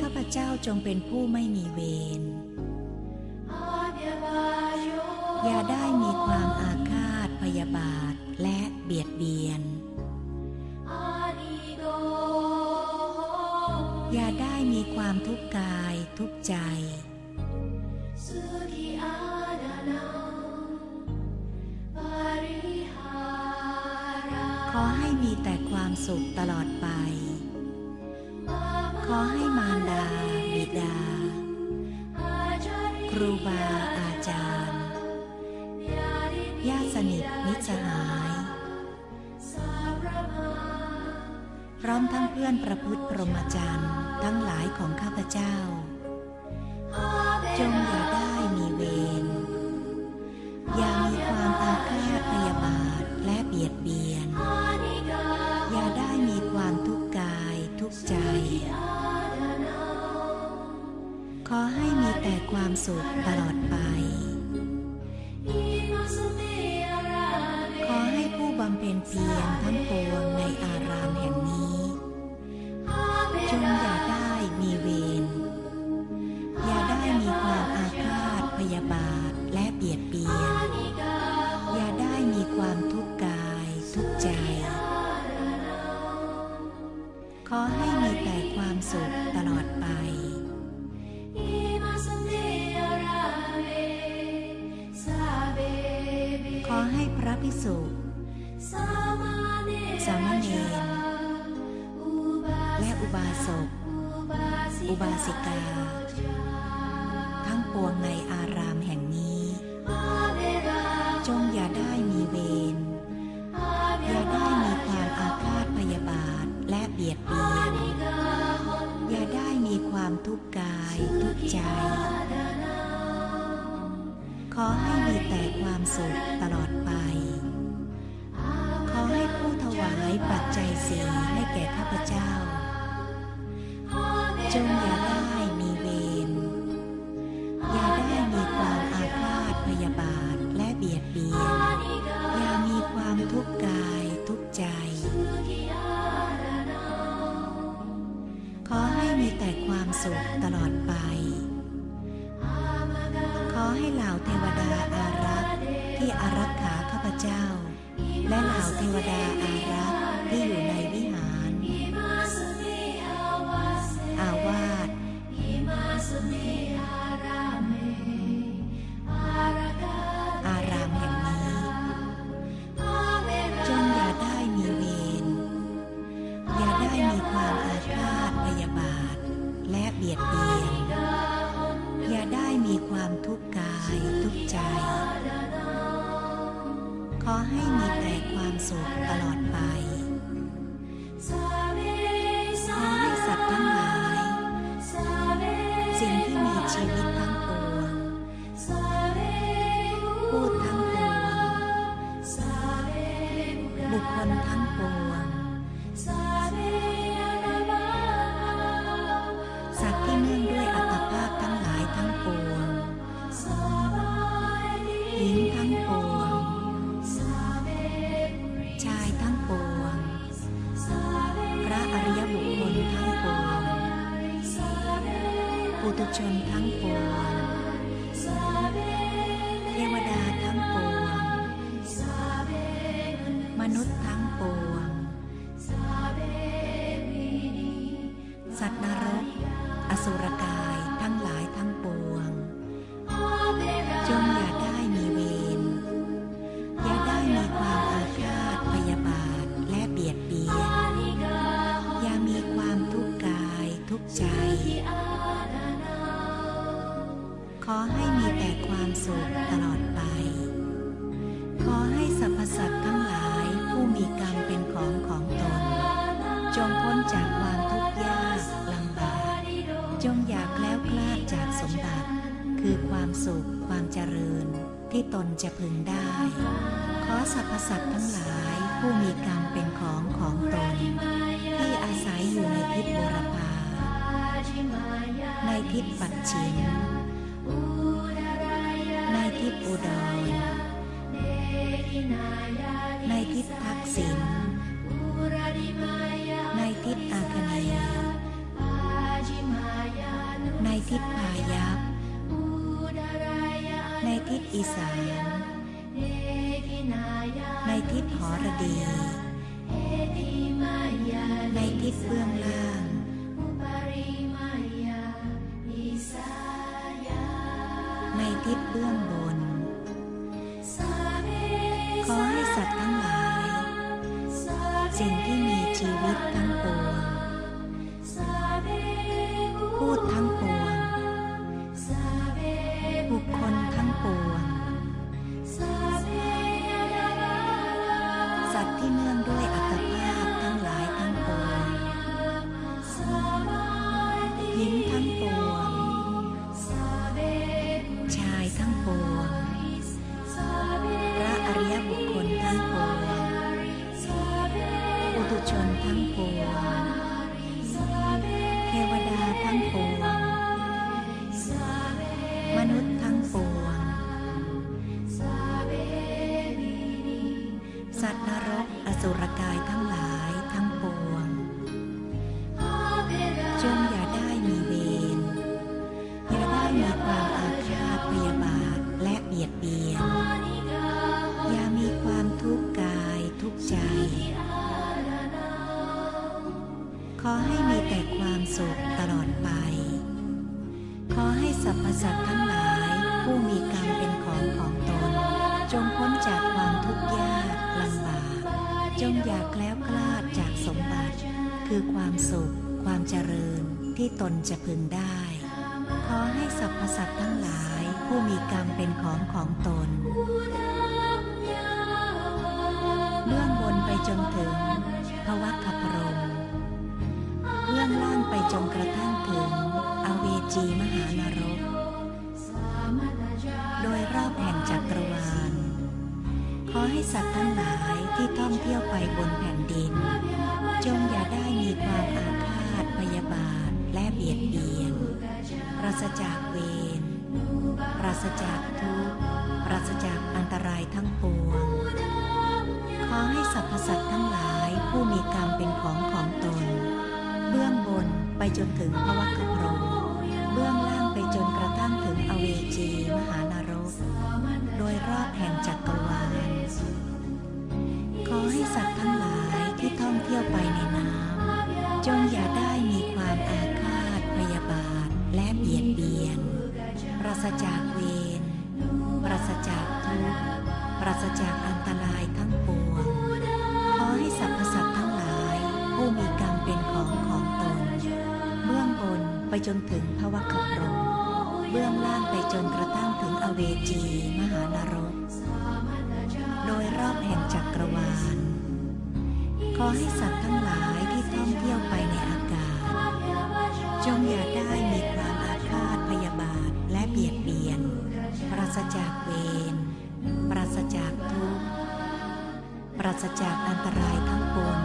ข้าพเจ้าจงเป็นผู้ไม่มีเวร อย่าได้มีความอาฆาตพยาบาทและเบียดเบียน อย่าได้มีความทุกข์กายทุกข์ใจ ขอให้มีแต่ความสุขตลอดไป ขอให้มาร ดาบิดา ครูบาอาจารย์ ญาติสนิทมิตรสหาย พร้อมทั้งเพื่อนประพฤติพรหมจรรย์ทั้งหลายของข้าพเจ้า ขอให้มีแต่ความสุขตลอดไป ขอให้ผู้บำเพ็ญเพียรทั้งปวงในอารามแห่งนี้ จงอย่าได้มีเวร อให้พระภิกษุสามเณรและอุบาสก อุบาสิกา ทั้งปวงในอารามแห่งนี้ ปัจจัยสี่ให้แก่ข้าพเจ้า จงอย่าได้มีเวร อย่าได้มีความอาฆาตพยาบาทและเบียดเบียน อย่ามีความทุกข์กายทุกข์ใจ ขอให้มีแต่ความสุขตลอดไป ขอให้เหล่าเทวดาอารักษ์ที่อารักขาข้าพเจ้า และเหล่าเทวดาอารักษ์ที่อยู่ในวิหาร อาวาสอารามแห่งนี้จงอย่าได้มีเวรอย่าได้มีความอาฆาตพยาบาท และเบียดเบียน อย่าได้มีความทุกข์กายทุกข์ใจ ขอให้มี ความสุขตลอดไป มนุษย์ทั้งปวง สัตว์นรก อสุรกายทั้งหลายทั้งปวง จงอย่า จงพ้นจากความทุกข์ยากลำบาก จงอยากแล้วคลาดจากสมบัติ คือความสุขความเจริญที่ตนจะพึงได้ ขอสรรพสัตว์ทั้งหลายผู้มีกรรมเป็นของของตน ที่อาศัยอยู่ในทิศบุรพาในทิศปัจฉิมในทิศอุดรในทิศทักษิณ ในทิศอาคเนย์ทิศพายัพในทิศอีสาน ในทิศหอระดี ในทิศเบื้องล่าง ในทิศเบื้องบน มีชีวิ สุรกายทั้งหลายทั้งปวง จงอย่าได้มีเวร อย่าได้มีความอาฆาตพยาบาทและเบียดเบียน อย่ามีความทุกข์กายทุกใจ ขอให้มีแต่ความสุขตลอดไป ขอให้สรรพสัตว์ทั้งหลายผู้มีกรรมเป็นของของตน จงพ้นจากความทุกข์ยากลำบาก จงอย่าแคล้วคลาดจากสมบัติ คือความสุข ความเจริญที่ตนจะพึงได้ ขอให้สรรพสัตว์ทั้งหลาย ผู้มีกรรมเป็นของของตนเบื้องบนไปจนถึงภวัคคพรมเบื้องล่างไปจนกระทั่งถึง อเวจีมห เที่ยวไปบนแผ่นดิน จงอย่าได้มีความอาฆาตพยาบาทและเบียดเบียน ปราศจากเวร ปราศจากทุกข์ ปราศจากอันตรายทั้งปวง ขอให้สรรพสัตว์ทั้งหลายผู้มีกรรมเป็นของของตน เบื้องบนไปจนถึงภวัคคพรหมเบื้องล่างไปจนกระทั่งถึงอเวจีมหานรก โดยรอบแห่ง ไปในน้ำจงอย่าได้มีความอาฆาตพยาบาทและเบียดเบียน ปราศจากเวร ปราศจากทุกข์ปราศจากอันตรายทั้งปวง ขอให้สรรพสัตว์ทั้งหลาย ผู้มีกรรมเป็นของของตน เบื้องบนไปจนถึงภวัคคพรมเบื้องล่างไปจนกระทั่งถึงอเวจีมหานรก โดยรอบแห่งจักร อให้สัตว์ทั้งหลายที่ท่องเที่ยวไปในอากาศ จงอย่าได้มีความอาฆาตพยาบาทและเบียดเบียน ปราศจากเวร ปราศจากทุกข์ ปราศจากอันตรายทั้งปวง